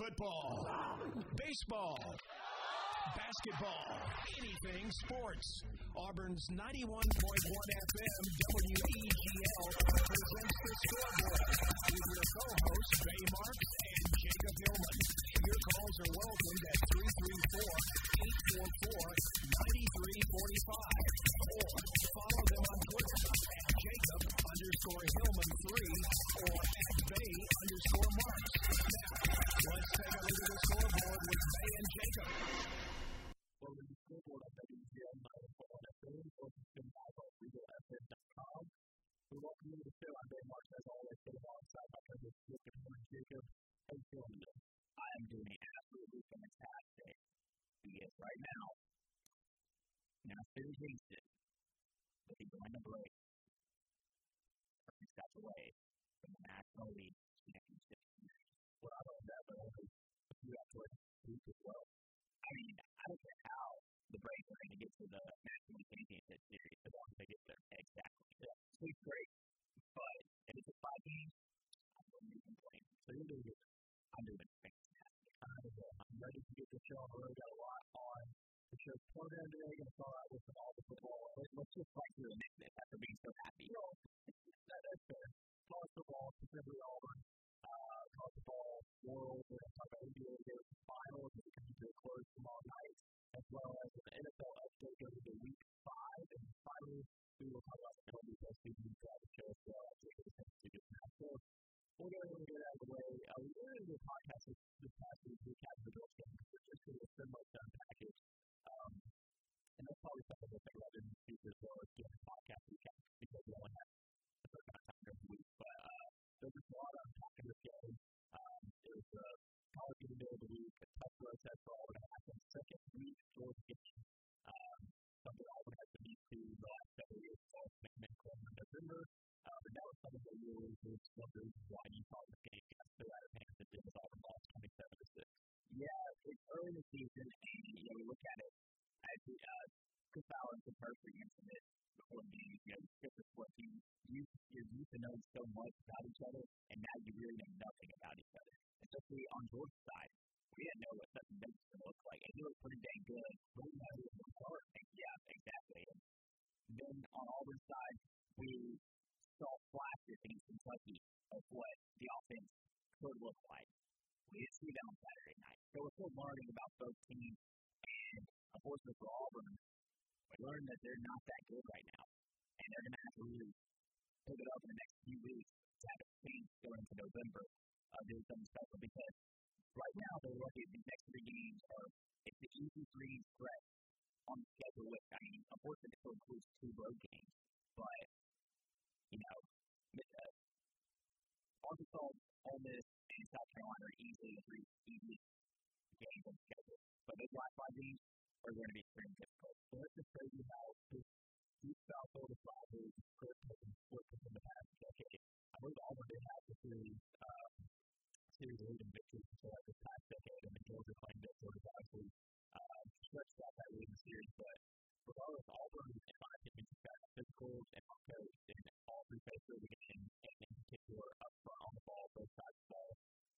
Football, baseball, basketball, anything sports. Auburn's 91.1 FM WEGL presents the scoreboard with your co-hosts Bay Marks and Jacob Hillman. Your calls are welcomed at 334-844-9345 or follow them on Twitter at Jacob underscore Hillman 3 or at Bay underscore Marks. Now, let's take a look at the scoreboard with Bay and Jacob. Well, the scoreboard at WGL 94 FM, focusing live on WeagleFM.com. We welcome you to the show. I'm Bay Marks, as always, stay alongside my cousin, Jacob Hillman. Jacob, how you feeling today? I am doing absolutely fantastic. Because right now, now Philly Kingston, they going to break. Three steps away from the National League Championship. Well, I don't know that, but I think to like week as well. I mean, I don't care how the Braves are going to get to the National League Championship Series as long as they get there. Exactly. Yeah. Sweet's great. But if it's a five game, I wouldn't be complaining. So you're doing good. I'm doing fantastic. I'm, ready to get the show on the road. Got a lot on the show's program today. Going to start out with some all the football. Let's, just fight through the next after being so happy. You know, that, that's fair. College football, specifically Auburn. College football world. We're going to talk about NBA finals. It's coming to a close tomorrow night, as well as an NFL was the reasons why you thought the game got so out of hand that was Auburn lost 27 to 6. Yeah, it's early in the season, and you know we look at it as the uh, Chris Allen's the perfect incident before the game. You know, different sport teams, you you're used to knowing so much about each other, and now you really know nothing about each other. Especially on Georgia's side, we didn't know what Stetson Bennett was to look like, and he looked pretty dang good. But we know he was going to. Yeah, exactly. And then on Auburn's side, we saw flashes against Kentucky of what the offense could look like. We didn't see that on Saturday night. So we're still learning about both teams. And unfortunately for Auburn, we learned that they're not that good right now. And they're going to have to really pick it up in the next few weeks to have a chance going into November uh, of doing something special because right now they're lucky the next three games are it's the easy three stretch on the schedule with I mean unfortunately it still includes two road games. But you know, uh, Arkansas, Ole Miss, and South Carolina are easily the three easy games on the schedule. But those last five games are going to be extremely difficult. So it's just crazy how this deep South Florida rivalry could have been the past decade. I believe Auburn did have the series, um, series leading victory like this past decade, and then Georgia claimed it. Georgia obviously uh, stretched out that leading series, but regardless, Auburn, in my opinion, has got physical and coached in all three phases of the game, and in particular up front on the ball, both sides of the ball.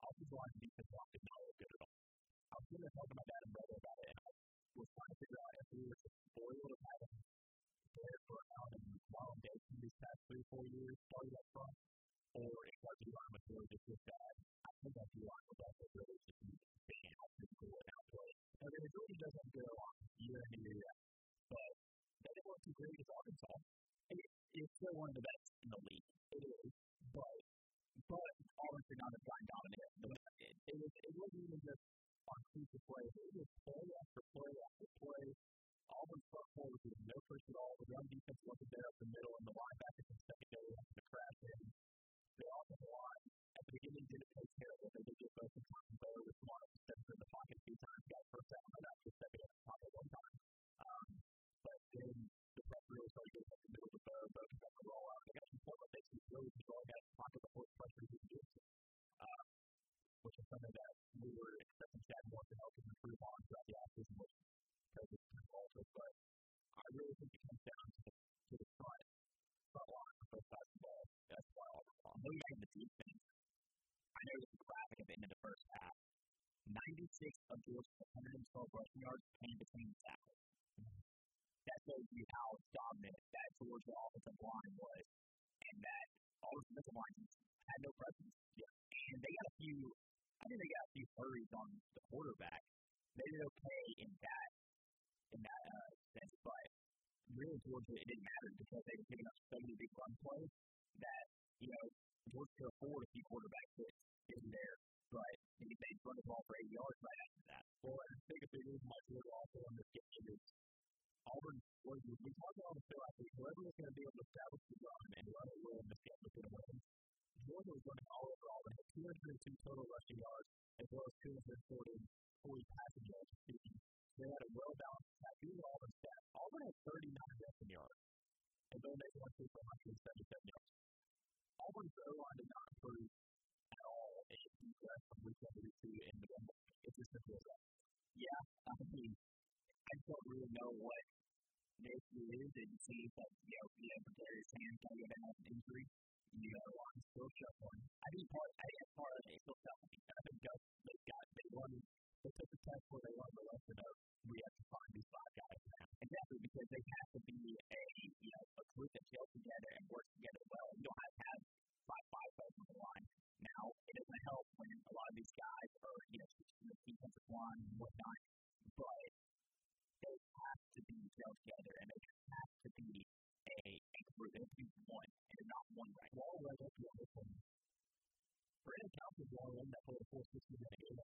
Offensive line defensive line did not good at all. I was going to talk about that and brother about it, and I was trying to figure out if we were spoiled of having Derrick Brown and Marlon Davidson these past three, four years started up front, or if our D-line was really just this bad. I think our D-line was also really just being how physical and outplayed. I mean, it really doesn't go on year in and year out, but they didn't look too great against Arkansas. And it, it's still one of the best in the league. It is, but But Auburn should not have gotten the they did. it was it wasn't even just on piece of play. It was play after play after play. Auburn's front four was no push at all. The run defense wasn't there up the middle, and the linebackers and secondary had to crash in. The offensive line at the beginning didn't take care of what they did get both in time. Bo was smart to step in the pocket a few times, got first down right after stepping in the pocket one time. Um, but then the pressure really started getting up the middle of the Bo. Bo got the roll out. They got some point where they could really got the pocket before the pressure was to. Um, which is something that we were expecting Chad Morris to help improve on throughout the offseason, which COVID kind of altered. But I really think it comes down to the, to the front, front line on both sides of the ball. That's why Auburn won. Moving back to the defense, I know a graphic at the end of the first half 96 of Georgia's 112 rushing yards came between the tackles. That shows you how dominant that Georgia offensive line was, and that all the defensive line had no presence. Yeah. And they got a few, I think they got a few hurries on the quarterback. They did okay in that, in that uh, sense, but really Georgia, it didn't matter because they were giving up so many big run plays that, you know, Georgia could afford a few quarterback hits in there. But they run the ball for 80 yards right after that. Well, I think if they reason why Georgia also in this game is Auburn was we talked about the show last whoever was going to be able to establish the run and it well in this game was going to was running all over Auburn, had 202 total rushing yards, as well as 240 40 passing yards receiving. They had a well balanced attack. These are Auburn's stats. Auburn had 39 rushing yards, and Bo Nix went for 177 yards. Auburn's O line did not improve at all in defense from week one week two in November. Uh, it's as simple as that. Yeah, I mean, I don't really know what this is. It seems like, you know, you know, Darius Hand kind of have an injury. You know, I'm still shuffling. I think part, I think part of it is still shuffling. I think they got, they won they took the test where they learned the lesson of we have to Townsend is the that played a full 60 minute game.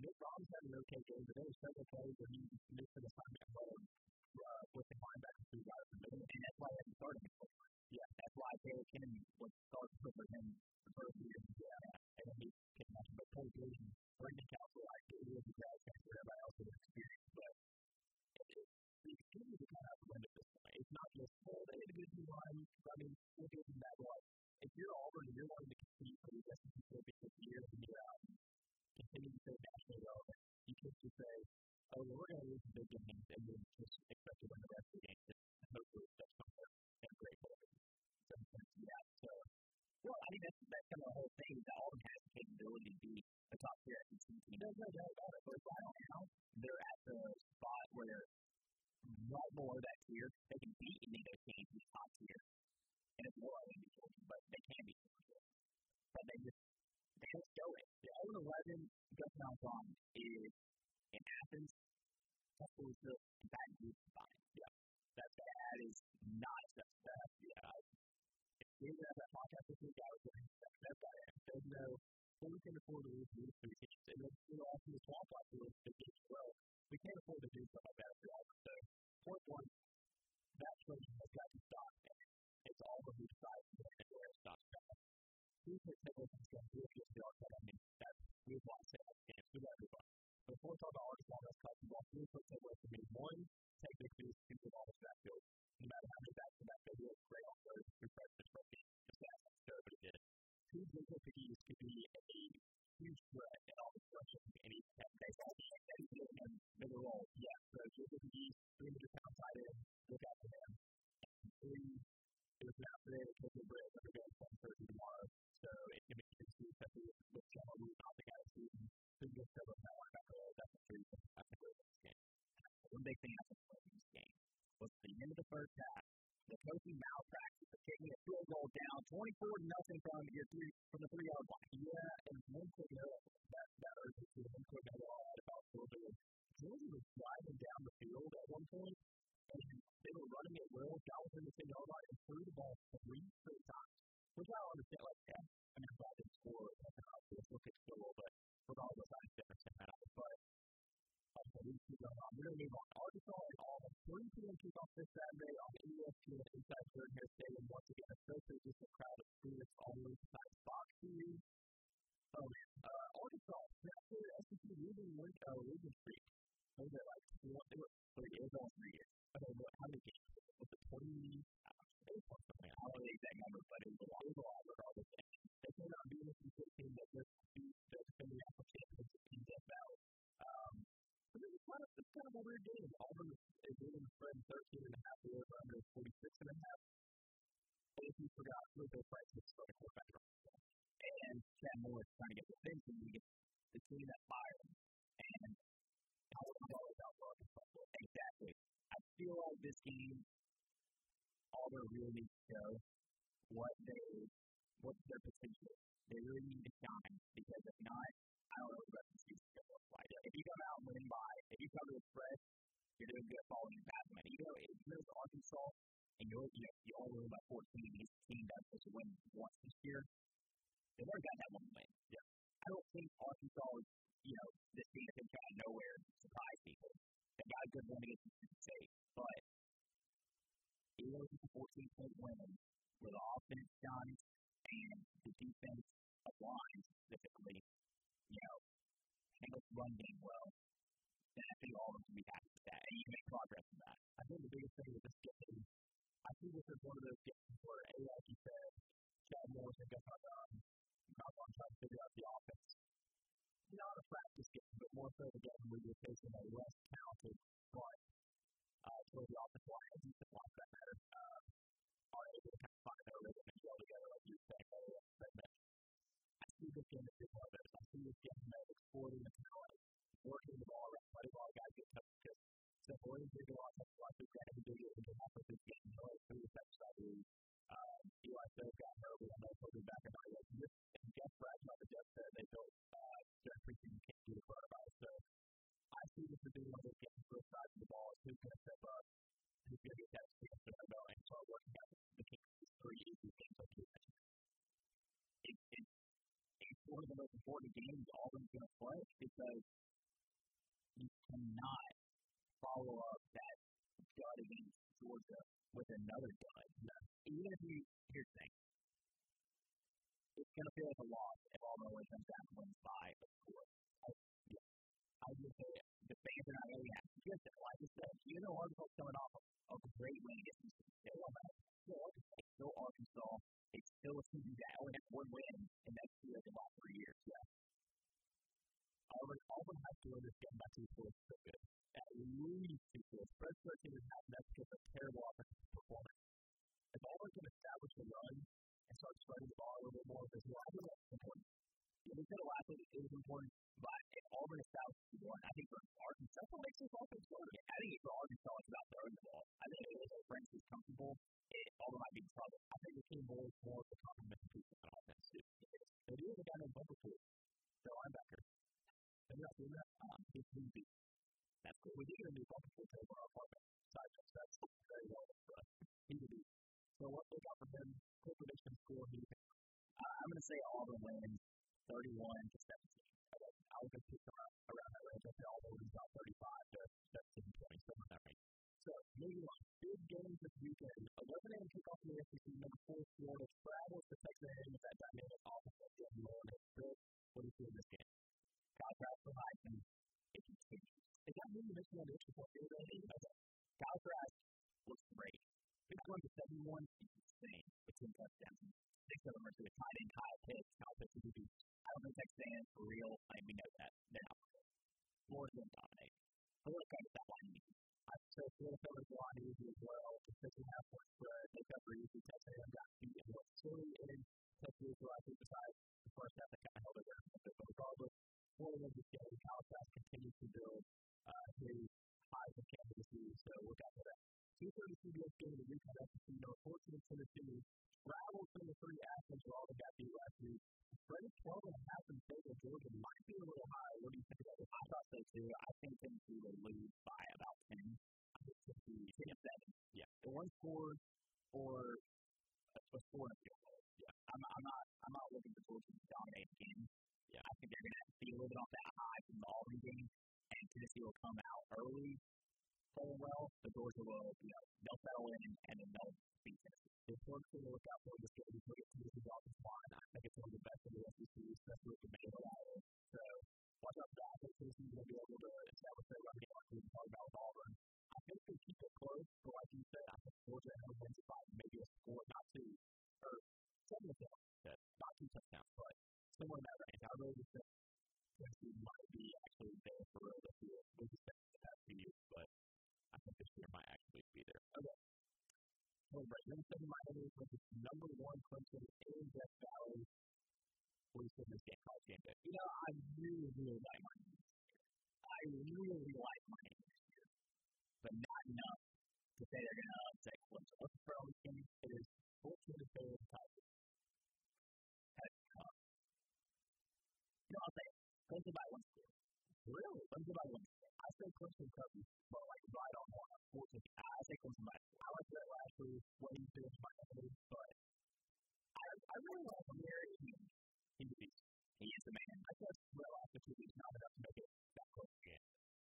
Nick Brahms had an okay game, but there were several plays where he missed an assignment alone uh, with the linebacker two guys in the middle, and that's why he hadn't started before. Yeah, that's why Taylor Kennedy was starting for him the first year. Yeah, and then he came back. But Cole Gleason, Brandon Council, like, it was a grad transfer, everybody else had experience, but the experience is kind of limited this way. It's not just, well, they had a good line. I mean, give them that. Like, if you're and you're wanting to compete for the SEC championship year in year out, continue to stay nationally relevant. You can't just say, oh, well, we're going to lose the big games and then just expect to win the rest of the games and hopefully that's somewhere in a great way. Yeah, so, well, I mean, that's, that's kind of the whole thing that Auburn has the capability to be a top tier SEC team. There's no doubt about it, but right now, they're at the spot where right below that tier. They can beat any of those teams in the top tier. And it's more likely to but they can be. But they just Let's go it. The 0 11 Gus Malzahn is in Athens, Tuscaloosa, and Baton Rouge combined. Yeah. That, that is not just that. Yeah. If we have that podcast this week, I was going to that guy. There's no, well, we can afford to lose these three teams. And then, you know, after the swamp like the big games well, we can't afford to do stuff like that for Auburn. So, point one, that trade has got to stop. It's Auburn who decides when where it stops who takes that with himself, who gets the arc I mean, that we want to say that games with everybody. Before we talk about Arkansas, that's college ball, three quick takeaways for me. One, big boost to the backfield. No matter how many backs to back they do, it's great on third, through freshman trophy. Just ask them, sure, but he did. Two Jacob Piggies could be a huge threat in all this rushing, and he's basically getting him in the role. Yeah, so Jacob Piggies, 300 pound tight end, look out for him. Three, it was not today, because of Britt, they're going to tomorrow. So it can be interesting, especially with, with John Lewis not the guy who's season. So you get several that linebacker. That's a pretty that's a great game. One big thing I think about this game was the end of the first half. The coaching malpractice of kicking a field goal down 24 to nothing from your three from the three yard line. Yeah, and one quick note that that urgency, one quick add about Georgia was Georgia was driving down the field at one point, they were running it well. Got within the 10 yard line and threw the ball three straight times. Which I don't understand. Like, yeah, I mean, I didn't score, that's not a still kick still, but regardless, I just understand that. But okay, we keep going on. We're going to move on. Arkansas and Auburn. 3 p.m. kickoff this Saturday on ESPN inside Jordan Hare Stadium. Once again, a social distance crowd of students all the way beside Fox News. Oh man, uh, Arkansas, their SEC losing uh, streak. What was it like? They were. It was all three years. Okay, what? How many games? Was it 20? It was something. I don't know the exact number, but it was a lot. It was a lot regardless. They came out being a team team that just beat the defending national champions in Death Valley. Um, but it was kind of kind of a weird game. Auburn is leading the spread 13 and a half. The over under 46 and a half. And if you forgot, Feleipe Franks was starting quarterback. And Chad Morris trying to get the attention to get the team that fired him. And I wasn't always out for Arkansas. Exactly. I feel like this game, Auburn really needs to show what they, what's their potential. They really need to shine because if not, I don't know what the rest of the season going to look like. If you come out and win by, if you cover the spread, you're doing good following your path, man. You know, if you lose Arkansas and you're, you know, you only win by 14, this team that's supposed to win once this year, they've already got that one win. Yeah. I don't think Arkansas is, you know, this team that can come out of nowhere surprise people. They got a good win against Mississippi State, but it was a 14 point win where the offense shines and the defense aligns specifically, you know, handles run game well. Then I think all of them can be happy with that, and you make progress in that. I think the biggest thing with this game, I see this as one of those games where, A, like you said, Chad Morris and Gus Hudson, not on um, trying to figure out the offense. Not a practice game, but more so the game where you're facing I see this game as being one of those. I see this game as exploiting the talent, working the ball around, letting all guys get touched. So Williams did a lot of most important games Auburn's going to play because you cannot follow up that dud against Georgia with another dud. Even if you, here's the thing, it's going to feel like a loss if Auburn only comes down and wins by a score. I, yeah, would say the fans are not really happy. Just like I said, though Arkansas coming off of, of a great win against Mississippi State, it's Arkansas. It's still Arkansas. It's still a that only has one win in that year in the last three years. Yeah. Auburn, Auburn has to win this game by two scores so good. At least two scores. Fred 13 is having that because terrible offensive performance. If Auburn can establish a run and start spreading the ball a little bit more as well, I think that's important. Yeah, we said it last week, it was important, but if Auburn establishes the run, I think for Arkansas, that's what makes this offense work. I think for Arkansas, it's about throwing the ball. I think if Franks is comfortable, bowl more of a complementary piece of offense, too. They do have a guy named Bumper Pool, their linebacker. You not seen that? Um, he's easy. That's cool. We did get a Bumperpool table in our apartment. Side note, that's very well for us. He's a dude. So what look out for him? Quick prediction score. He, uh, I'm going to say Auburn wins 31 to 17. Okay. I was going to pick around, around that range. I say Auburn wins about 35 to 17, 20, somewhere in that range. So, moving on. Big games this weekend. 11 a.m. kickoff in the SEC. Number Florida travels to Texas A&M with that dynamic offense that Jim Mullen has built. What do you in this game? Contrast for Heisman. It continues. Is that movie mentioned on the extra point here? Okay. Kyle Trask looks great. 61 to 71 14 Tennessee travels to the three Athens where all they got beat last week. Spread 12 and a half in favor of Georgia. Might be a little high. What do you think about it? I thought so too. I think Tennessee will lose by about 10. I think Tennessee 10 of 7. Yeah. The one score or a, a score and a field goal. Yeah. I'm, I'm not I'm not looking for Georgia to dominate the game. Yeah. I think they're going to be a little bit off that high from the Auburn game, and Tennessee will come out early, playing well. The Georgia will, you know, they'll settle in and then they'll beat Tennessee. The important thing to look out for this game is look at Tennessee's offensive line. I think it's one of the best in the SEC, especially with the main reliable. So watch out for that. I think going to be able to establish their run game like we talked about with Auburn. I think they keep it close, but like you said, I think Georgia has wins by maybe a score, not two, or seven seven. Yeah, not two touchdowns, but somewhere in that range. I really just think Tennessee might be actually there for real this year. We just think the past few years, but I think this year might actually be there. Okay. All right. Minnesota Miami was the number one Clemson in Death Valley. What do you think this game called game day? You know, I really, really like Miami. I really like Miami this year, but not enough to say they're going to upset Clemson. What's the problem with It is 14 to fail in college. You know, I'll say Clemson by one score. Really? Clemson by one I say Clemson covers, but like right on one. 14. I say Clemson by four. I like that last week, what he did in Miami, but I, I really like D'Eriq King. He's a beast. He is the man. I guess after two weeks, not enough to make it that close again.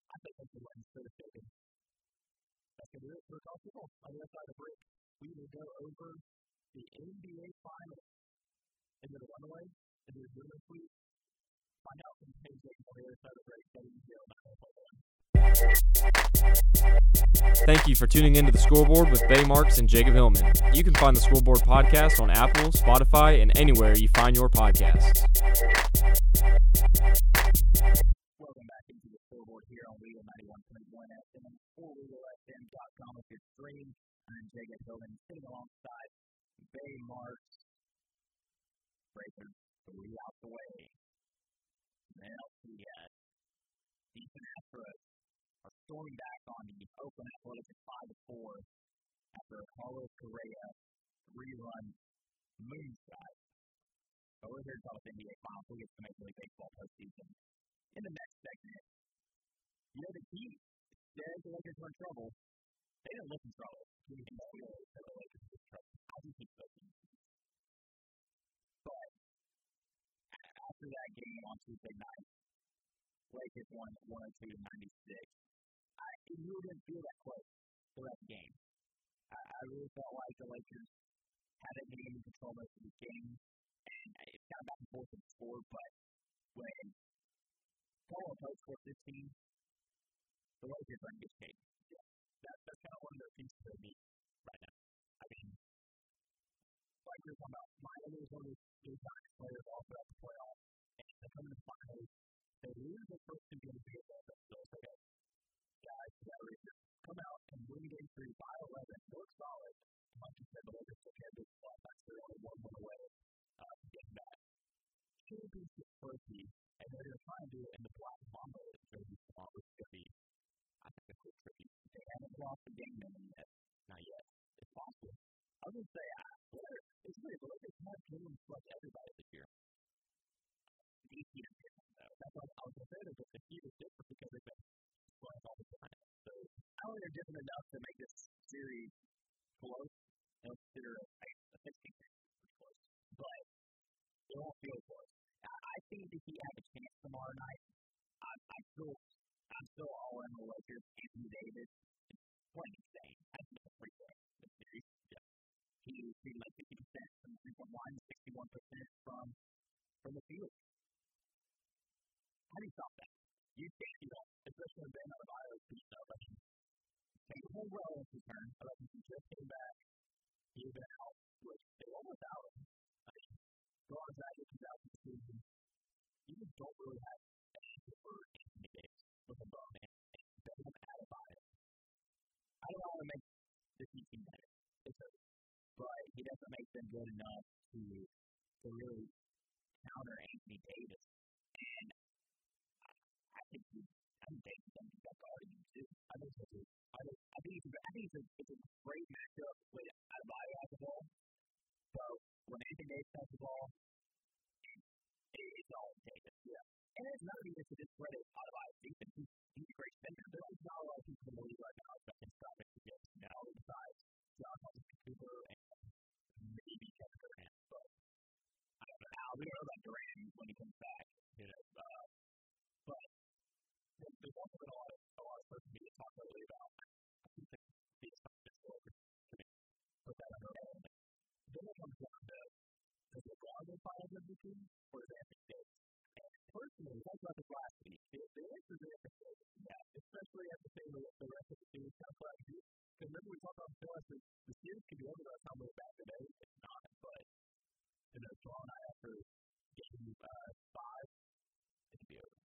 I think that's the one for the taken. That's going to do it for college football. On the other side of the break, we will go over the NBA Finals. Is it a runaway? Is it a winner sweep? Find out from Jake on the other side of the break. WZL 901. Thank you for tuning into the scoreboard with Bay Marks and Jacob Hillman. You can find the scoreboard podcast on Apple, Spotify, and anywhere you find your podcasts. Welcome back into the scoreboard here on Weagle 91.1 FM or WeagleFM.com if you're streaming. I'm Jacob Hillman sitting alongside Bay Marks. Breaker three out the way. Houston Astros storming back on the Oakland Athletics at 5 to 4 after Carlos Correa three-run moonshot. But we're here to talk about the NBA Finals. We'll get to Major League Baseball postseason in the next segment. You know, the Heat said the Lakers were in trouble. They didn't look in trouble. He didn't that the Lakers were in trouble. I think he's looking. But after that game on Tuesday night, Lakers won 102 to 96. I it really didn't feel that close throughout the game. I, I really felt like the Lakers had it in control most of the game, and it's kind of back and forth in the. But when Paul Post scored 15, the Lakers are in good shape. Yeah, that, that's kind of one of the pieces they need right now. I mean, like you're talking about, Miami is one of the best players all throughout the playoffs, and they come in the finals, they lose the first two games against the Bills. Guys that come out and win game three by 11, look solid. Like you said, the Lakers took care of this spot. That's their only one win away uh, to get back. Championship trophy, and they're going to try and do it in the black Mamba jersey tomorrow, which is going to be, I think, a cool tribute. They haven't lost the game in yet. Not yet. It's possible. I was going to say, uh, whether, it's weird, the Lakers have given like everybody this year. DC is different, though. That's what I was going to say. That the Heat is different because they've been I they're different enough to make this series close. And consider a, a 16 pretty close. But it won't feel close. I, I think if he has a chance tomorrow night, I, I still, I'm still all in the Lakers. Anthony Davis is playing insane. That's been a free throw this series. Yeah. He shooting like 50% from the three point line, 61% from from the field. How do you stop that? you can't, you know, especially when Bam Adebayo is beating up. Home well mean, he just came back. He had been out, which they won without him. I mean, back to 2000 season, you just don't really have an answer for Anthony Davis with a bum and Bam Adebayo. I don't want to make the team better. It's a, but he doesn't make them good enough to to really counter Anthony Davis. And I, think I think Davis to be him too. I think. I think it's a, I think it's a, it's a great matchup with Adebayo at the ball. So when Anthony Davis has the ball, it, it's all Davis. Yeah. And it's not even to discredit Adebayo's defense. He's, he's a great defender. There's not a lot of people in the league right now that can stop it get now besides John Holmes Cooper and maybe Kevin Durant. But I don't know we don't know about Durant when he comes back. you know, uh, but there's also been a lot of a lot of talk lately about the the assignment for put that element. Then it comes down to does LeBron win Finals MVP or is Anthony Davis? And personally, talked about this last week. The, the answer is Anthony Yeah, especially seeing the, the rest of the series of play out. Because remember we talked about the last week, the series could be over by the time we're back today. It's not, but you know, tomorrow night after game uh, five, it be over.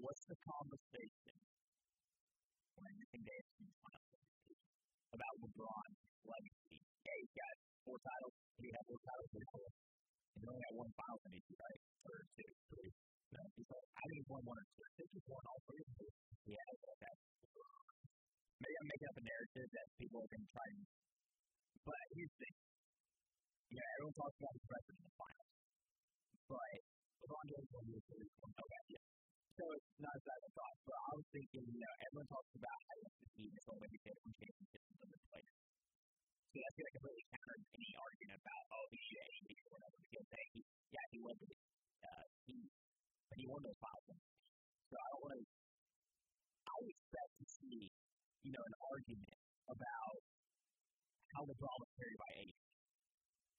What's the conversation wins Finals MVP about LeBron's legacy? Yeah, he's got four titles. He had four titles. He's only got one Finals MVP, right? Uh, or two, three. No, he's like, I think he's won one or two. I think he's won all three of them. Yeah, okay. Maybe I'm making up a narrative, that people are going to try and. But here's the thing. You know, everyone talks about his record in the finals. But LeBron James won the series. Okay, yeah. So it's not as I thought. But I was thinking, you know, everyone talks about how he has to be this only get one championship with the players. So that's going to completely counter any argument about, oh, he should have or whatever. Because, hey, he, yeah, he won the uh, he, but he won those finals. So I don't want to. I expect to see, you know, an argument about how LeBron was carried by 80.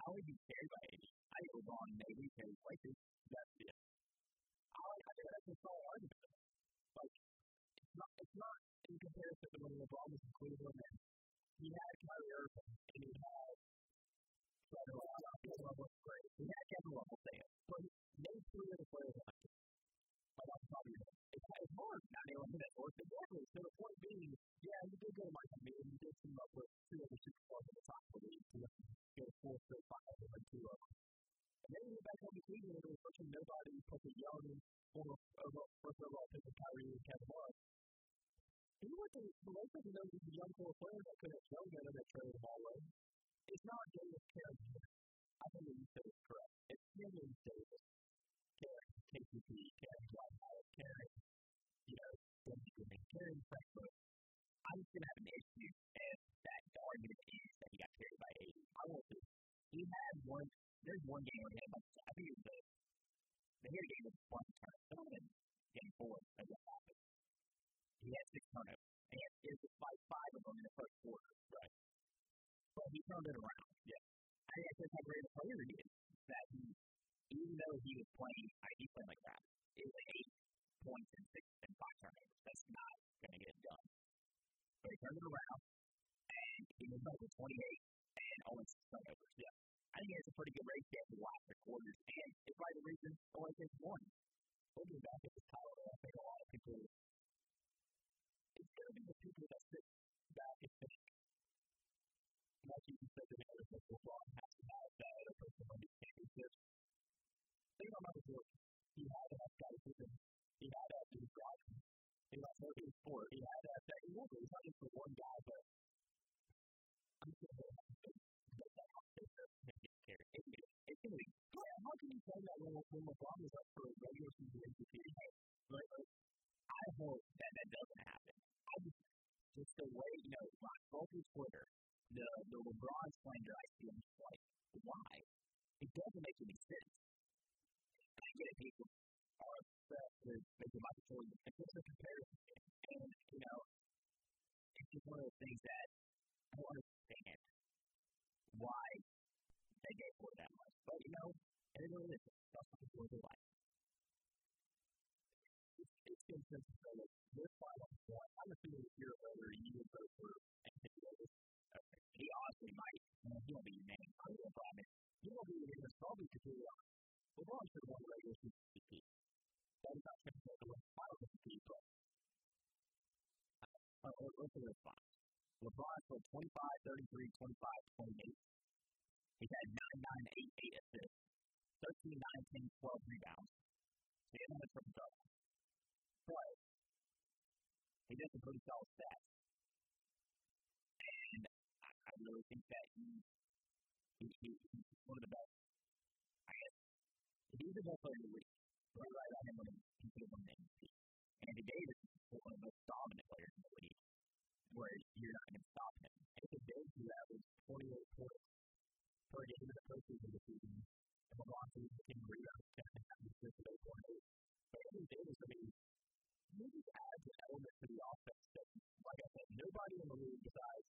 How would he carried by 80? I think LeBron maybe carried places. That's it. I, I that's a solid. Like, it's not, it's not in comparison to when LeBron was in Cleveland and he had Kyrie Irving and he had Kevin Love. Was great. He had Kevin Love, we'll say it. But name three other players on the top of your head. It's, it's hard. Not anyone that works. Exactly. So the point being, yeah, he did go to Michael Mead. He did team up with two other superstars at the top of the league to a four straight finals and two of them. And then he back home to Cleveland and there was virtually nobody the young former first overall pick of Kyrie and Kevin Love. He went to the Lakers and those the young core players that could have shown and they traded the ball away. It's not Davis Carey. I think what you said is correct. It's and Davis. Carey, KCP, Carey, Dwight Howard, Carey, you know, Benjamin, Carey, Frankfurt. I'm just going to have an issue if that the argument is that he got carried by 80. I won't do He had one, there's one game where he had like, I think it was the, the hit game was one turn. Someone in game four, as that happened. He had six turnovers. And it was like five of them in the first quarter. Right. But he turned it around. Yeah. I think that's how great a player he is. That he, even though he was playing, I he played like that. It was eight points and six and five turnovers. That's not going to get it done. But he turned it around, and he was to 28 and only six turnovers. Yeah. I think he has a pretty good race game for the last quarters, and it's probably the reason only takes one. Looking back at this title, I think a lot of people, it's going to be the people that sit back and think, like you said, the other people LeBron has to have that other person win these championships. Think about Michael Jordan. He had to have guys with him. He had to have these guys. He got more in sport. He had to have that. He wasn't. Not just for one guy, but I'm going to have to how can you say that when, when LeBron is up for a regular season MVP? Like, I hope that that doesn't happen. I just, just the way, you know, both his Twitter, the, the LeBron slander I see, I'm just like, why? It doesn't make any sense. And I get it, people are upset with making Michael Jordan. It's a comparison. And, you know, it's just one of those things that I don't understand why they gave for that much. But, you know, everyone is. That's what people are like. It's, it's consensus though. Like, this final point, I'm assuming if you're voter, you would vote for Anthony Davis. Okay. He honestly might. You know, he won't be unanimous. I will promise. He won't be unanimous, probably because honest. LeBron should have won the regular MVP. That is not going to the final MVP, but uh, let's at the response. LeBron scored 25, 33, 25, 28. He's had 9, 9, 8, 8 assists, 13, 9, 10, 12 rebounds. He hasn't had triple double. But he does some pretty solid stats. And I, I really think that he, he, he, he's one of the best. I guess he's the best player in the league. Right, right on him when he could have won the MVP. Andy Davis is one of the most dominant players in the league, where you're not going to stop him. Anthony Davis who averaged 28 points per game in the postseason this season, and LeBron James a rebound, 10 and a half assists at 8.8. But Anthony Davis, I mean, he adds an element to the offense that, like I said, nobody in the league besides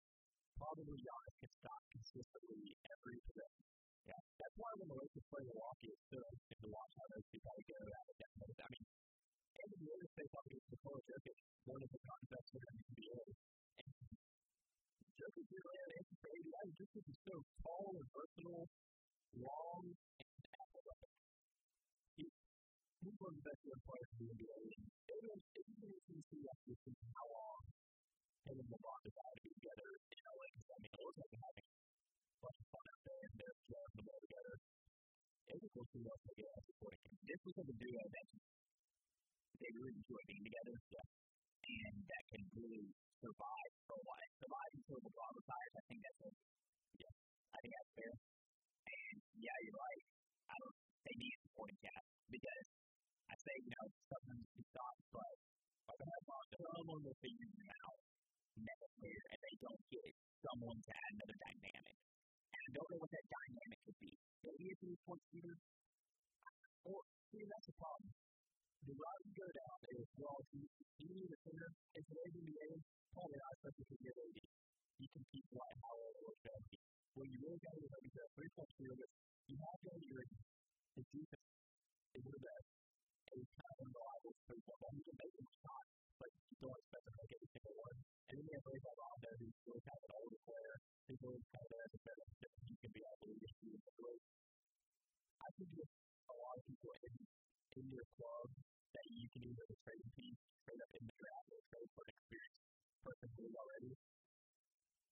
probably Giannis can stop consistently every possession. Yeah, that's why when the Lakers play Milwaukee, it's so interesting to watch how those two guys go at it. I mean, Anthony Davis faced off against Nikola Jokic, one of the best in the NBA. And Jokic really had an answer for I just think he's so tall and versatile, long, and athletic. He's, one of the best young players in the NBA. Was interesting to see how long him and LeBron decided to be together in LA. Because, I mean, it looks like they're having a bunch of fun out there and they're throwing the ball together. It was cool to it as supporting him. This was like a duo that they really enjoy being together. And that can really survive for a while, survive until LeBron retires. I think that's a, yeah, I think that's fair. And yeah, you're right. I don't. They need a supporting cast because I say you know sometimes you stop, but if I have someone will figure them out next year, and they don't get someone to add another dynamic. And I don't know what that dynamic could be. Maybe it's a point shooter. Or see, that's the problem. The route you go down is well, you, you need a center. In today's NBA, probably not especially if you're AD. You compete like Howard or Shelby. When you really got to do is a three point shooter. You have to your his defense is the best. And he's kind of unreliable three point. He can make them shot, but you don't expect to make every single one. And then you have Rajon Rondo, who's really kind of an older player. He's really kind of there as a veteran. He can be able to you in the I think a lot of people in, in your club that you can either trade piece straight up in the draft or trade for an experienced person who is already.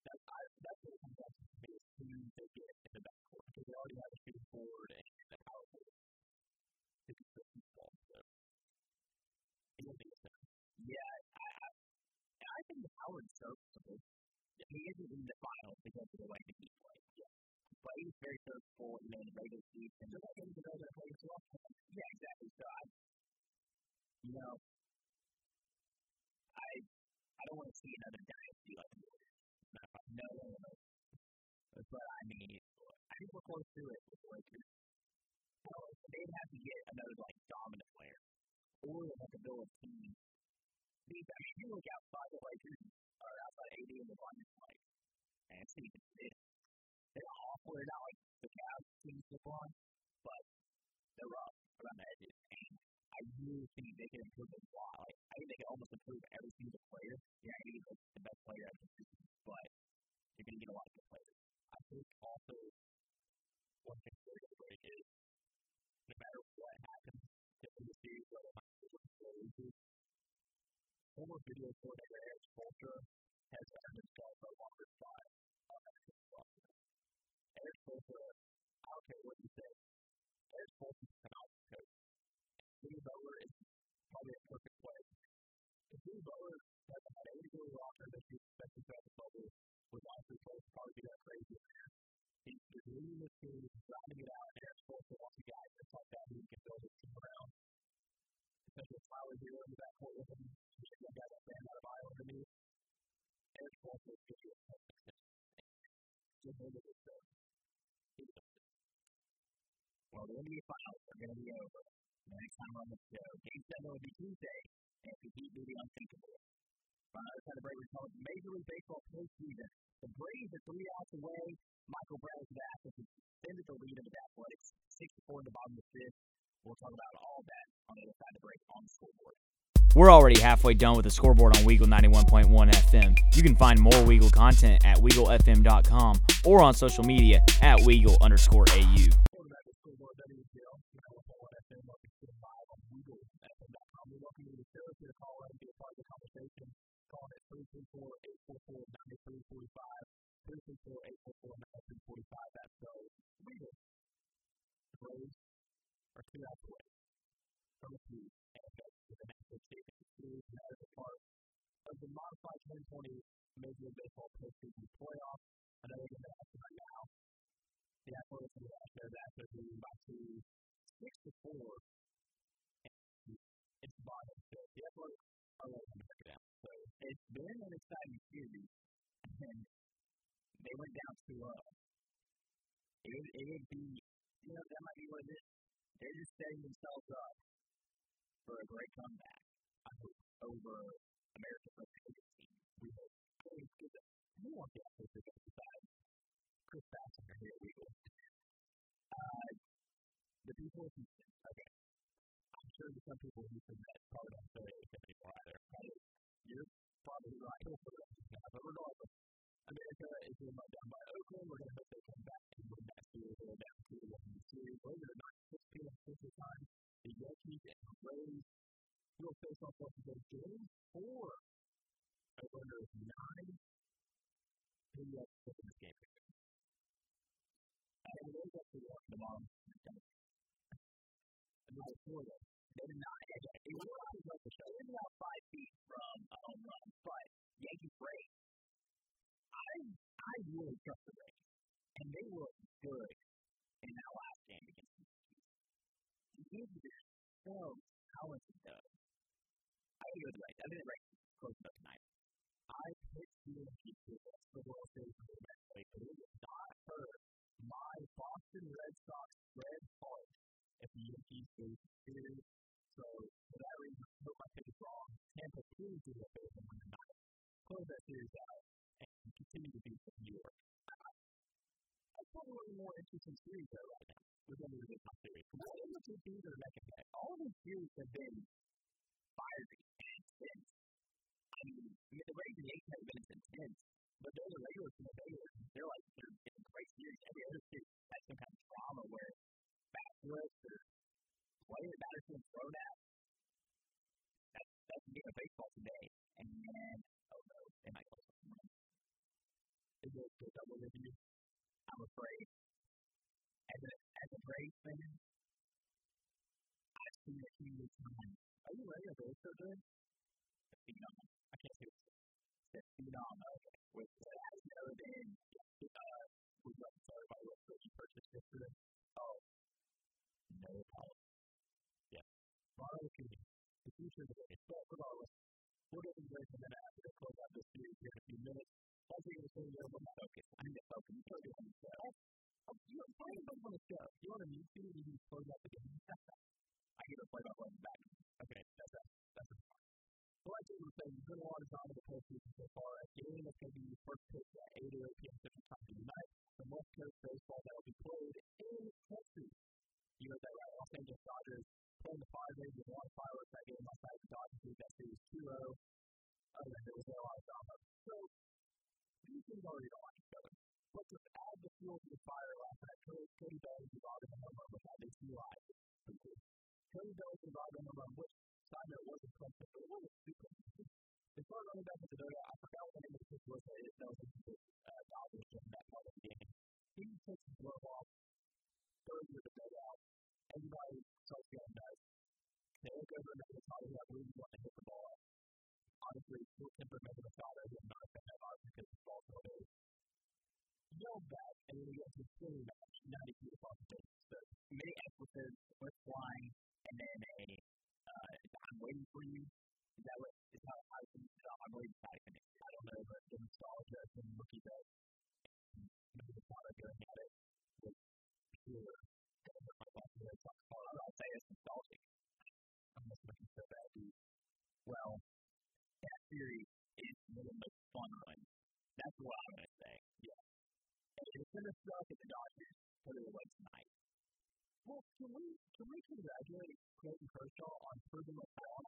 That's, I, that's what it comes down to me is who they get in the backcourt because they already have a shooting forward and a power forward. It's a ball, so. Yeah, I, I, I think the Howard's serviceable. He isn't in the finals because of the way that he plays. Yeah. But he's very serviceable, you know, in the regular season. Just like any other that plays. Yeah, exactly. So I, you know, I I don't want to see another dynasty like Warriors. No, no, no. But I mean, I think we're close to it with Lakers. So they'd have to get another like dominant player, or they have to build a team these, I mean, you look outside the Lakers or outside AD and LeBron, it's like, man, it's this. They're awful. They're not like the Cavs team LeBron, but they're rough around the edges. And I really think they can improve a lot. Like, I think they can almost improve every single player. Yeah, I think it's the best player ever, but you're going to get a lot of good players. I think also one thing they're going to break is no matter what happens in the series, whether or not former video coordinator Erik Spoelstra has earned himself a longer spot on that. Erik Spoelstra, I don't care what you say, Spoelstra is an awesome coach. Steve Butler is probably a perfect player. If Steve Butler doesn't have any really roster that you expect to throw the bubble with honestly close to probably that crazy. He's leading the team, grinding it out, and Erik Spoelstra wants a guy just like that he can build his team around. Especially with Tyler Herro in the backcourt with him the guy that ran out of Iowa to me. Erik Spoelstra is to be a. Just at this show. Well, the NBA Finals are going to be over. Next time on the show, Game 7 will be Tuesday, and if we beat the unthinkable. On the other side of the break, we Major League Baseball postseason. The Braves are three outs away. Michael Brantley is back as extended the lead of the Athletics, 6 4 in the bottom of the fifth. We'll talk about all that on the other side of the break on the scoreboard. We're already halfway done with the scoreboard on Weagle 91.1 FM. You can find more Weagle content at WeagleFM.com or on social media at Weagle underscore AU. Are two out away from the with the National Championship Series and as a part of the modified 2020 Major League Baseball postseason playoff. I know ask right now. The Athletics going to their Astros leading by two, six to four. And it's bottom. So the Athletics are going to break it down. So it's been an exciting series. And they went down to, uh, it, it would be, you know, that might be what it is. They're just setting themselves up for a great comeback. I hope over America's most team. We hope. We want the Astros to get beside Chris Bassitt here. We will. Uh, the people Houston. Okay. I'm sure some people who think that probably don't anymore either. You're probably right. But regardless, America is being let down by Oakland. We're going to hope they come back and win that series. They're down to the one series. It or not, 6 p.m. Central Time the Yankees and Rays will face off once again. Game four over nine. Who do you to in this game? And the Rays actually won tomorrow. And now Florida. They they're not. They were on the show. They're about five feet from a home run, but Yankee great. I I really trust the Rays, and they look good in that last game against the Yankees. The Yankees so talented, though. I think it was right. I think it's right. Close enough tonight. I picked the Yankees to win the World Series for the Red Sox. It is not hurt. My Boston Red Sox red heart if the Yankees the series. So for that reason, I hope pick is wrong. Tampa do what they can win tonight. Close that series out and continue to beat New York. That's probably one of the more interesting series though right now within the Division series. Because of the two teams are neck and. All of these series have been fiery and intense. I mean, I the Rays and the Yankees have been as intense, but they're the regular team. They're, they're like they're a great series. Every other series has some kind of drama where back flips or play the batters being thrown at. That's that's the game of baseball today. And then oh no, they might go something. Is it a double review? I'm afraid. As a as a Braves fan, I've seen a few times. Are you ready for this surgery? The. I can't say it's the phenom. Okay. With uh, has never been. Uh, you like everybody what food you purchased yesterday? oh, no problem. Ronald Acuna, the future of the game. But regardless, we'll get into this in a minute after they close out this series here in a few minutes. Once we get to the other one, Focus. I need to focus. You do on the show. you know, them on the show. You want to meet you, you can close out the game. I get a play by play back. Okay, that's it. That's it. So like you were saying, there's been a lot of time in the postseason so far. A game that's going to be first pitch at 8 or 8 p.m. Central Time tonight. Some West Coast baseball that will be played in Texas. You know that right? Los Angeles Dodgers playing the Padres with one fireworks that game last night. The Dodgers beat that series 2-0. Other than there was a lot of drama. So these teams already don't like each other. But to add the fuel to the fire last night, Cody, Bellinger was out in the home run, which I think he lied. Cody Bellinger was out in the home which side note wasn't clinching, but it wasn't stupid. They started running back the dugout. I forgot what the name of the pitch was. Uh, that it that was in the Dodgers in that part of the game. He takes the glove off, throws it to the dugout. Everybody starts getting nuts. They look over and they he had really want to hit the ball. Honestly, short tempered Manny Machado is not a fan of ours because the ball's so big. Yelled back, and then he gets his spinning match, 90 feet across the base. So, Many expletives went flying, and then a uh, I'm waiting for you. Is that what is how it finished off? I'm waiting for you. I don't know, but the nostalgia and rookie that Manny Machado going at it it's just. Well, that series is the most fun ones. That's what I'm gonna say. Yeah. And it's gonna suck if the Dodgers put it tonight. Well, can we can we congratulate Clayton Kershaw on us wrong?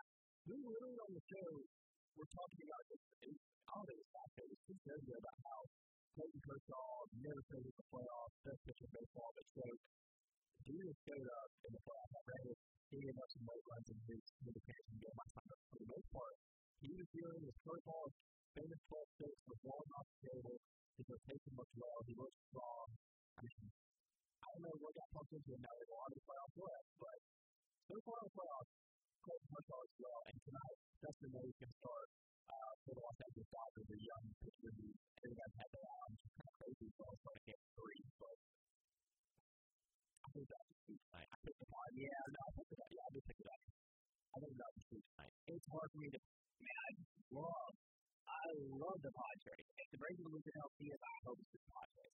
We literally on the show were talking about this. It, I don't think it's last show. It was two shows about how Clayton Kershaw never played in the playoffs, best pitcher in baseball, but. Dude just showed up in the playoffs. I read it. He gave up some late runs in his occasion game last time, but for the most part, he was dealing with curveball, famous 12 six, was rolling off the table. His rotation looked well. He looked strong. I mean, I don't know what got pumped into him now. There's a lot of the playoffs left, but so far in the playoffs, Clayton Kershaw as well. And tonight, Dustin Rose can start uh, for the Los Angeles Dodgers, a young pitcher who everyone had their arms kind of crazy as well, to get three. But I think that's a sweet tonight. I picked the pod. Yeah, no, I it up. Yeah, I pick it up. I think that's a sweet tonight. It's hard for me to man, I love I love the Padres. If the Braves lose in LCS, I hope it's the Padres.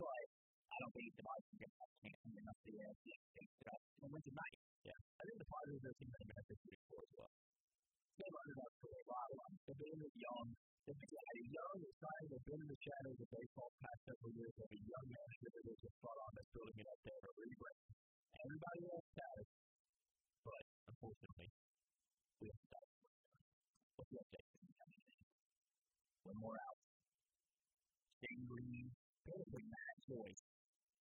But I don't think the Padres are gonna have a chance to win the LCS and win tonight. I think the Padres are a team that are going to be for as well. They've underdogs for a them. They've been young. They've been yeah, young, exciting. They've been in the shadows of baseball past several years. They have a young manager that just brought on oh, that's building it up there to rebrand. Everybody else has, but unfortunately, we have to die. What's the update? One more out. Shane Greene, basically Matt Joyce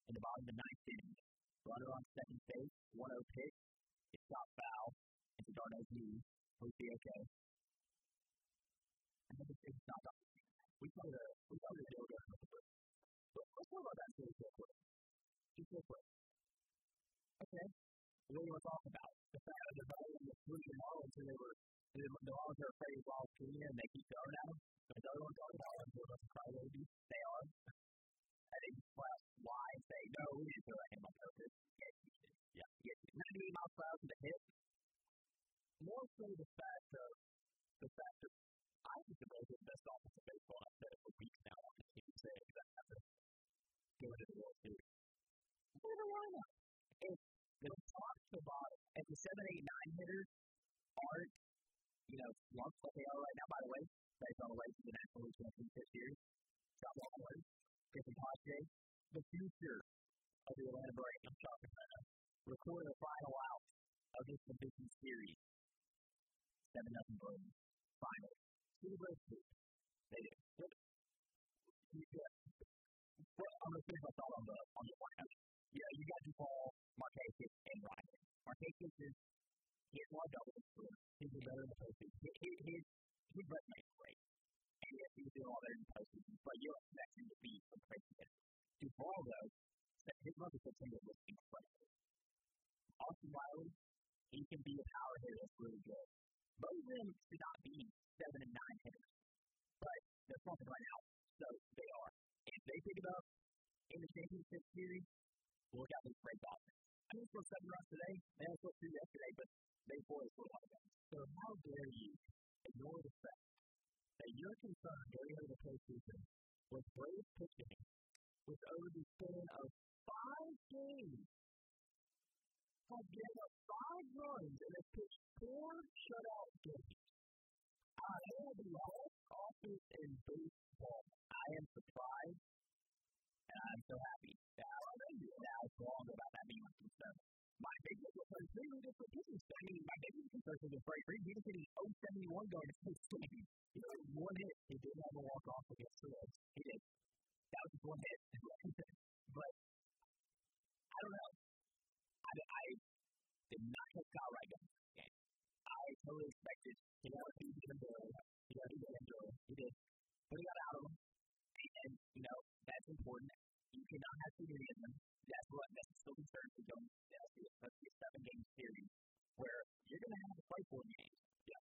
in the bottom of the ninth inning. Runner on second base, 1 0 pitch. It's shot foul into d'Arnaud's knee would be okay. And then. We play the. we. But let's talk about that really quick. Just real quick. Okay. What do you want to talk about? The fact that they're valuing the three models they were, the models are afraid of all three and they keep going. But the other one's talking about them, they're about to cry. They are. And they just well, why say, no, we need to feel like him purpose. You. Yeah. You miles per hour to the hip more so the fact of the fact that I think the Reds are the best offense in baseball. I've said it for weeks now. I'll continue to say it because I have to go into the World Series. Neither why not? If the top to bottom, if the seven, eight, nine hitters aren't, you know, slumps like they are right now, by the way, based on the way to the National League Championship this year, John Wallman, Griffin Pache, the future of the Atlanta Braves, I'm talking about, recorded the final out of this division series. 7 nothing Braves. Final. Who the Braves do? They do. Yeah. Well, I'm going to finish my thought on the, on the lineup. Yeah, you got Duvall, Markakis, and Ryan. Markakis is he has lot doubles. He's been better in the postseason. His, his, his resume is great. And yes, he's doing all that in the postseason, but you don't expect him to be a crazy hitter. Duvall, though, his month of September was incredible. Austin Riley, he can be a power hitter that's really good. Them should not be seven and nine hitters, but they're fucking right now, so they are. If they pick it up in the championship series, look out for great offense. I mean, scored seven runs today. They scored two yesterday, but they scored one of them. So how dare you ignore the fact that your concern during the postseason was Braves pitching was over the span of five games have given up five runs and have pitched four shutout games. I am the best offense in baseball. I am surprised, and I'm so happy that I was wrong about that being my concern. My biggest concern is really different pitching. I mean, my biggest concern was with Freddie Freeman. He was hitting 071 going to six games. He had one hit. He did have a walk off against the Reds. He did. That was just one hit. but I don't know. I, I did not have Kyle going game. I totally expected he got a beat him early. He got a beat him early. He did. But he got out of him. And, you know, that's important. You cannot have too many of them. That's what that's still concerned with going especially a seven game series where you're going to have to play four games. Yeah.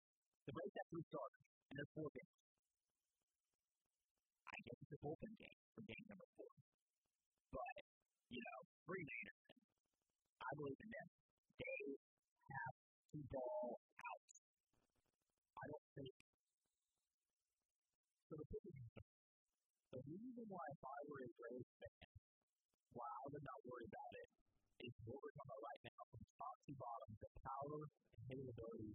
The Braves have three starters, and there's four games. I guess it's a bullpen game for game number four. But, you know, Fried Anderson, I believe in them. They have to ball out. I don't think. So the pitching the reason why if I were a Braves fan, why I would not worry about it is what we're talking about right now, from top to bottom, the power and hitting ability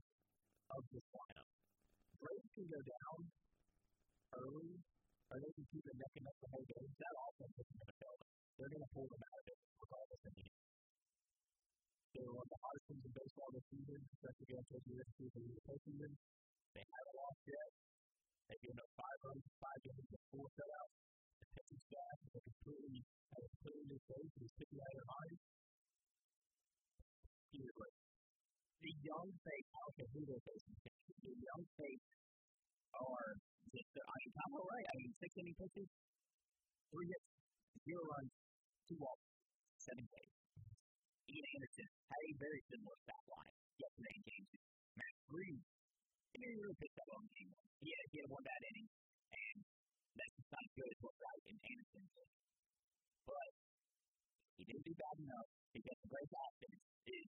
of this lineup. Braves can go down early, or they can keep it neck and neck the whole game. That offense is going to fail them. They're going to pull them out of it regardless of the game. They were one of the hottest teams in baseball this season, especially against the USC in the postseason. They haven't lost yet. They've given up five runs, five games, and four shutouts. The pitching staff is a completely, has a completely new face. He's pitching out of their minds. Either The young face, I don't care who. The young face are just, uh, I mean, Tom O'Reilly, I mean, six inning pitches, three hits, zero runs, two walks, seven Ks. Ian Anderson had a very similar stat line yesterday in game two. Max Fried, he really that well in game one. He had, he had one bad inning, and that's just not as good as what Wright and Anderson did. But he didn't do bad enough because the Braves offense is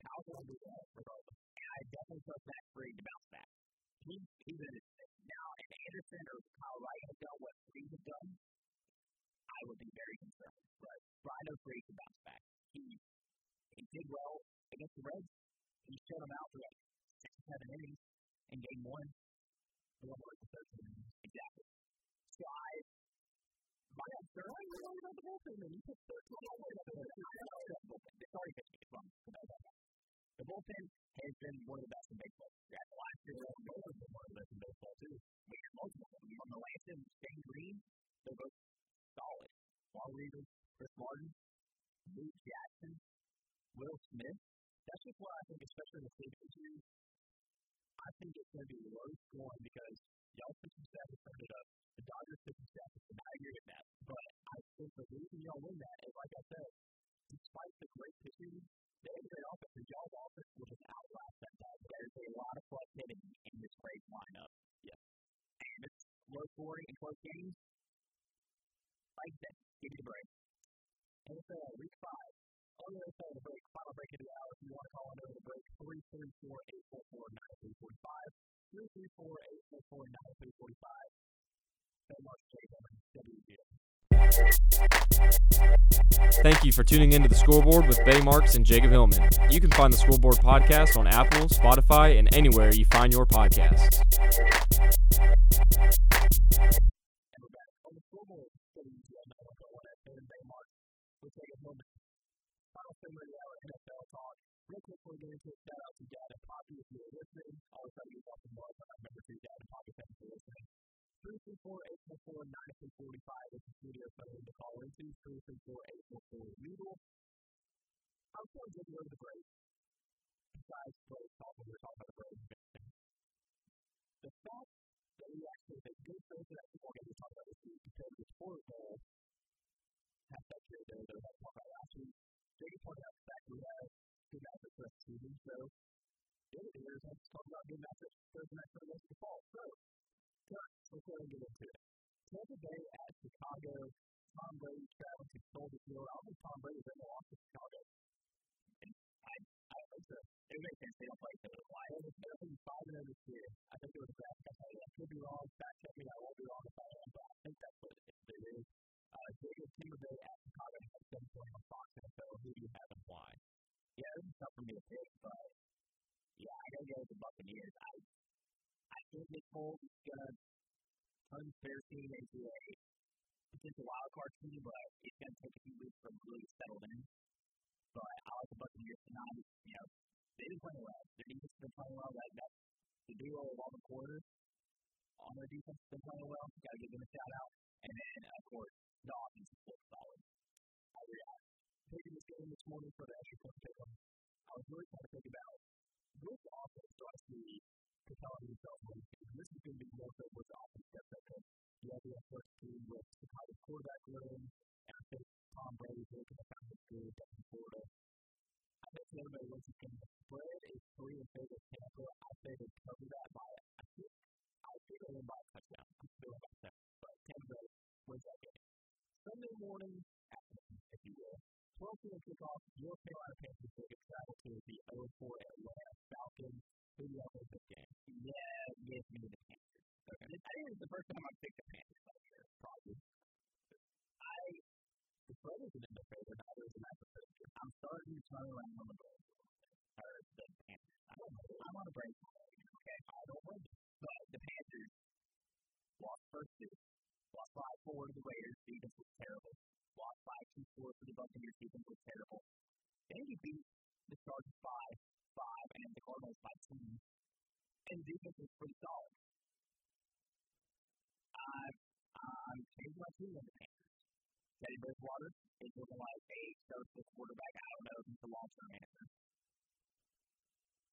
powerful to that. And I definitely trust Max Fried to bounce back. He, he's in it. Now, if Anderson or Kyle Wright have done what Fried has done, I would be very concerned. But Brian Fried can bounce back. He, he did well against the Reds. He shut them out for like six or seven innings in game one. the one it's the 13 innings. Exactly. So I, my answer, I don't about the bullpen. And put 13 innings in the know about the bullpen. The starting pitching is wrong. The bullpen has been one of the best scoring because y'all pitching staff has turned up. The Dodgers pitching staff has turned I agree with that. But I think the reason y'all win that is, like I said, despite the great pitching, they a great offense, and y'all's offense will just outlast that Dodgers. There's a lot of clutch hitting in this Braves lineup. Yeah. And it's low scoring and close games. Like that. Give me the Braves. NFL Week 5, On the other side of the break, final break of the hour, if you want to call in over the break, 334-844-9345, 334-844-9345. Thank you for tuning into the scoreboard with Bay Marks and Jacob Hillman. You can find the scoreboard podcast on Apple, Spotify, and anywhere you find your podcasts. The scoreboard, WGL 911 at Fan Bay Marks with Jacob Hillman. Final segment of the NFL talk. Real quick before we get into it, shout out to Dad and Poppy if you're listening. Try to get off the mark on our member to Dad and Poppy. Thanks for listening. 334-844-9345 is the studio phone to call into. 334-844-LEGAL. I was going to get over the break. Besides Braves talk, we were talking about the Braves, the fact that we actually have a good Thursday night football game to talk about this week to the Toilet Bowl half that year there that we had to talk about last week. Jacob pointed out the fact we have good matchups for the season, so the other years let's talk about good matchups for the of the fall. So, let's go ahead and get into it. Tampa Bay at Chicago. Tom Brady traveling to Soldier Field. I don't think Tom Brady's ever lost to Chicago. I don't think so. It would make sense they don't play why. And it's going to be 5 and 0 this year. I think it was a graphic. I I could be wrong. Fact check me. I won't be wrong if I am, but I think that's what it is. Uh, Jacob Tampa at Chicago has 7 point on Fox NFL. Who do you have and why? Yeah, this is tough for me to pick, but yeah, I gotta go with the Buccaneers. I I think Nick Foles is gonna turn their team into a potential wild card team, but it's gonna take a few weeks for them to really settle in. But I like the Buccaneers tonight. You know, they've been playing well. Their defense has been playing well. That the duo of all the quarters on their defense has been playing well. Gotta give them a shout out. And then of course the offense is solid. I agree. Taking this game this morning for the extra point pick I was really trying to think about which offense do I see propelling themselves in this game. This is going to be more so which offense steps up because you have the first team with Chicago's quarterback room, and I think Tom Brady's looking to kind of good down in Florida. I think Bay wins this game. The spread is three in favor of Tampa. I say they cover that by, I think, I think they win by a touchdown. I'm still about that. But Tampa wins that game. Sunday morning afternoon, if you will. 12 p.m. kickoff, North Carolina Panthers will get travel to the 0-4 Atlanta Falcons. Who do have in this game? Yeah, give me the Panthers. Okay. I think it's the first time I've picked the Panthers all year. Probably. I, the spread isn't in their favor, neither is the matchup favor. I'm starting to turn around on the Braves. Or the Panthers. I don't know. I'm on the Braves. Okay. I don't you. But the Panthers lost first two. Lost 5 4 to the Raiders. Defense was terrible. Lost 5 2 4 to the Buccaneers. Defense was terrible. Then he beat the Chargers 5 5 and the Cardinals by 2. And the defense was pretty solid. I'm, I'm changing my team on the Panthers. Teddy Bridgewater is looking like a serviceable quarterback. I don't know if he's a long term answer.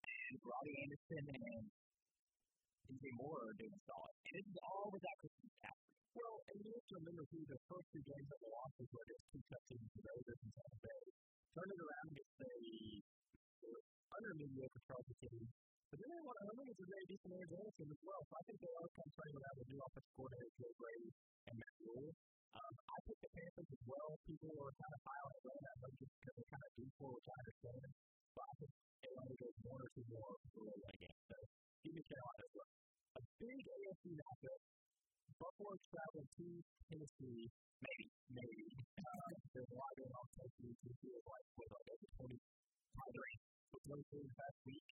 And Robbie Anderson and DJ Moore are doing solid. And this is all without Christian McCaffrey. Well, and you have to remember too, the first two games that they lost was where there's two touchdowns to the Raiders and Tampa Bay. Turn it around against a under mediocre Chargers team. But then they to home against a very decent Arizona team as well. So I think they are kind of turning around the new offensive coordinator, Joe Brady and Matt Rhule. Um, I picked the Panthers as well. People are kind of high on Atlanta, think just because they're kind of due for, which I understand. But I think Atlanta goes one or two more to really win a game. So give me Carolina as well. A big AFC matchup. Buffalo traveling to Tennessee. Maybe, maybe. Uh, there's a lot going on in Tennessee. Tennessee is like, what, like over 20, probably with 23 the past week.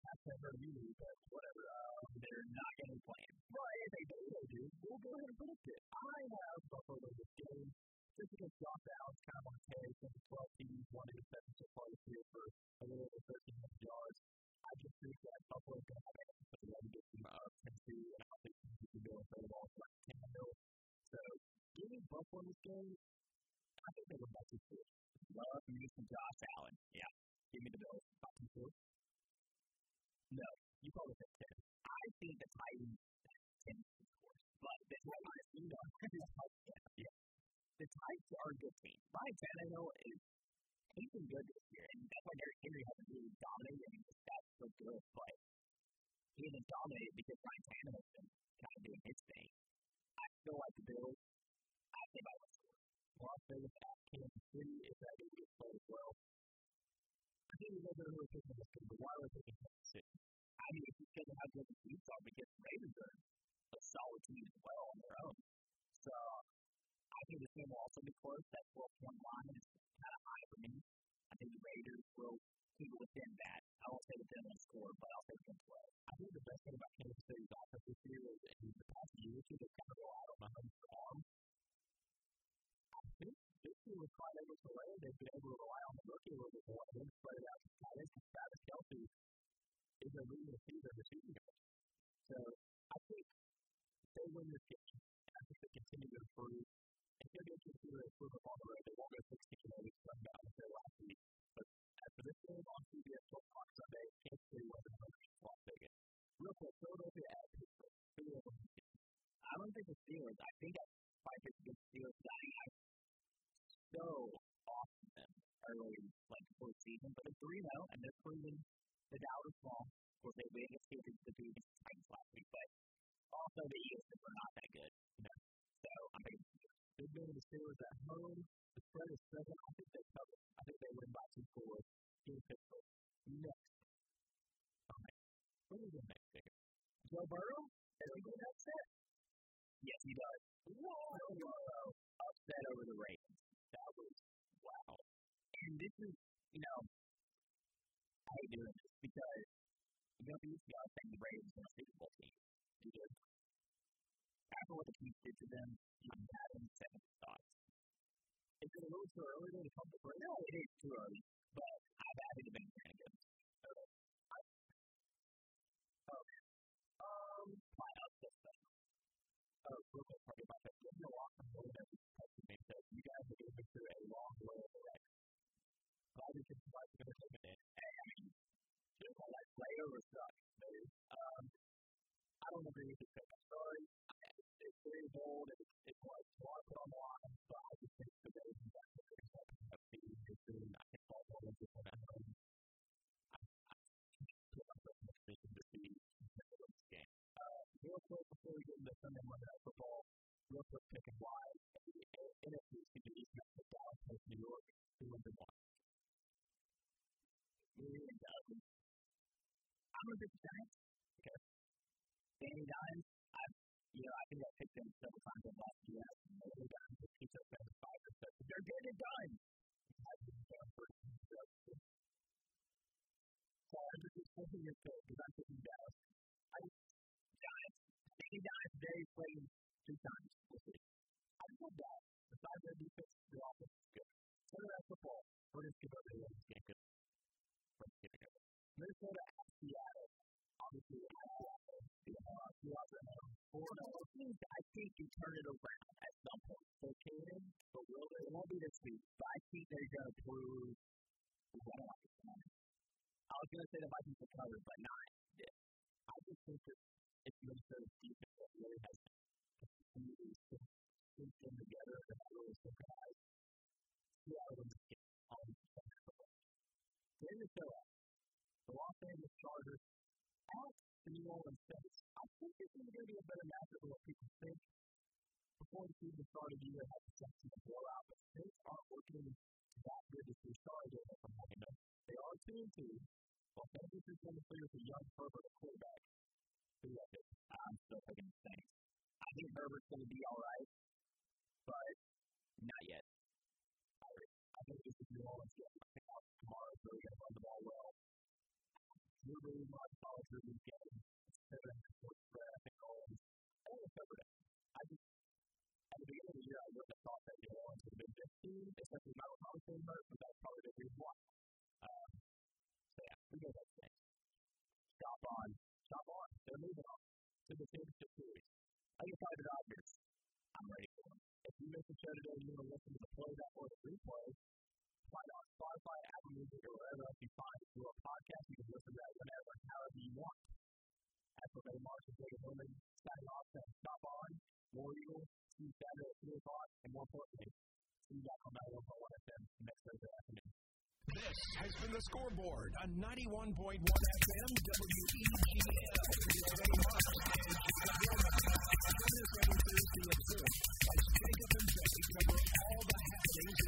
Hashtag hurt you, but whatever. Um, They're not going to be playing. Right, they do, they do. We'll go ahead and predict it. I have Buffalo in this game. Just against Josh Allen, kind of on tear. He's 12 teams, one interception so far this year for a little over 1,300 yards. I just think that Buffalo is going to have answers for the from uh, Tennessee, and don't think Tennessee can go and throw ball like Tannehill. So, me Buffalo in this game. I think they by two scores. Love me some Josh Allen. Yeah. Give me the Bills. Two scores? No. You probably think 10. I think the Titans can score. But the Titans, you know, yeah. The Titans are a good team. Ryan Tannehill is he's been good this year, and that's why Derrick Henry hasn't really dominated. I mean, the stats look good, but hasn't dominated because Ryan Tannehill's been kind of doing his thing. I still like the Bills. I think I score. Las Vegas at Kansas City if that game gets played as well. I think we know who we're picking this but why are we picking Kansas City? I mean, it's because of how good the Chiefs are, because the Ravens are a solid team as well on their own. So I think this game will also be close. That 12 point line is kind of high for me. I think the Raiders will it within that. I won't say they won't score, but I'll say within 12. I think the best thing about Kansas City's offense this year is in the past year or two, they've kind of relied on Mahomes' arm. I think this year with Clyde Edwards Helaire, they've been able to rely on the rookie a little bit more and then spread it out to tight ends. Travis Kelce is a leading receiver receiving coach. So I think they win this game, and I think they continue to improve. And they're going to to improve upon the road. They won't go 16 0 weeks from I think the Steelers. I think I might pick the Steelers. I, I so off them early, like the season, but they're 3 0, and they're proving the doubt is small. Of course, they win against the, the Titans last week, but also the Eagles are not that good. You know? So I'm picking the Steelers. Big the Steelers at home. The spread is seven. I think they cover. I think they win by two scores. Give Pittsburgh. Next. Okay. What is the next pick? Joe Burrow? Does he get upset? Yes, he does. Whoa! Upset over the Ravens. That was wow. And this is, you know, I hate doing this because you know, these guys think the Ravens are a Super Bowl team. Do. After what the Chiefs did to them, I'm having second thoughts. Is it a little too early to come to? No, it is too early, but I've added a big fan again. Um, My upset special. Oh, real quick, probably about that. Give me a lot of more than texted me said you guys are going through a long way of the wreck. Glad we could survive the coming in. Hey, I mean, just call that layover. Maybe. Um, I don't agree with this pick. I'm sorry. It's very bold. It's, it's like a lot put on the line, but I just think the Ravens are going to be a that's doing, I think, all just at we get into Sunday Monday Night Football, real quick pick and wide. NFC excuse me, East Metro Dallas versus New York. Who wins and why? Really doesn't. I'm a big Giants. Okay. Danny Dimes, I, you know, I think I picked them several times in the last year. Danny Dimes with pizza fans five percent. They're good and done. So I'm just your pick because I'm picking Dallas. Giants. Danny Dimes, very played two times. I just love that. Besides their defense, their offense is good. Sunday Night Football. We're going to skip over the game because we're skipping over. Minnesota at Seattle. Obviously, at Seattle. The at home. Four One of those teams I think can turn it around at some point. They can, but will they? It won't be this week, but I think they're going to prove. Ooh, I like one. I was going to say the Vikings will cover, but not. I just think that it's Minnesota's defense that really has to sync them together and not really synchronized. Seattle wins the game. All these Sunday Night Football. Minnesota. The Los Angeles Chargers at the New Orleans Saints. I think this is going to be a better matchup than what people think. Before the season started, you have to see a blowout, but Saints aren't looking that good this year. Sorry, Daniel, from. They are 2 and 2. Los Angeles is going to play with a young Herbert quarterback. Who you? I'm still picking the Saints. I think Herbert's going to be all right, but not yet. I think this is New Orleans game. I think Alvin Kamara is really going to run the ball well. Drew Brees, Mark Collins, Drew Brees game. Seven and four spread. I think Orleans. I think it's there. I just, at the beginning of the year, I wouldn't have thought that New Orleans would have been this team, especially Michael Thomas being hurt, but that's probably the reason why. Um, so yeah, we go that thing. Shop on. Shop on. They're moving on to the championship series. I the Dodgers. I'm ready for them. If you missed the show today and you want to listen to the playback or the replay, find on Spotify, Apple Music, or wherever else you find it a podcast. You can listen to that whenever and however you want. As for Bay Marks and Jacob Hillman, signing off saying stop on, War Eagle, see you Saturday at 3 o'clock, and more importantly, see you back on 91.1 FM next Thursday afternoon. This has been the scoreboard on 91.1 FM WEGL. Thursday observed and cover all the happenings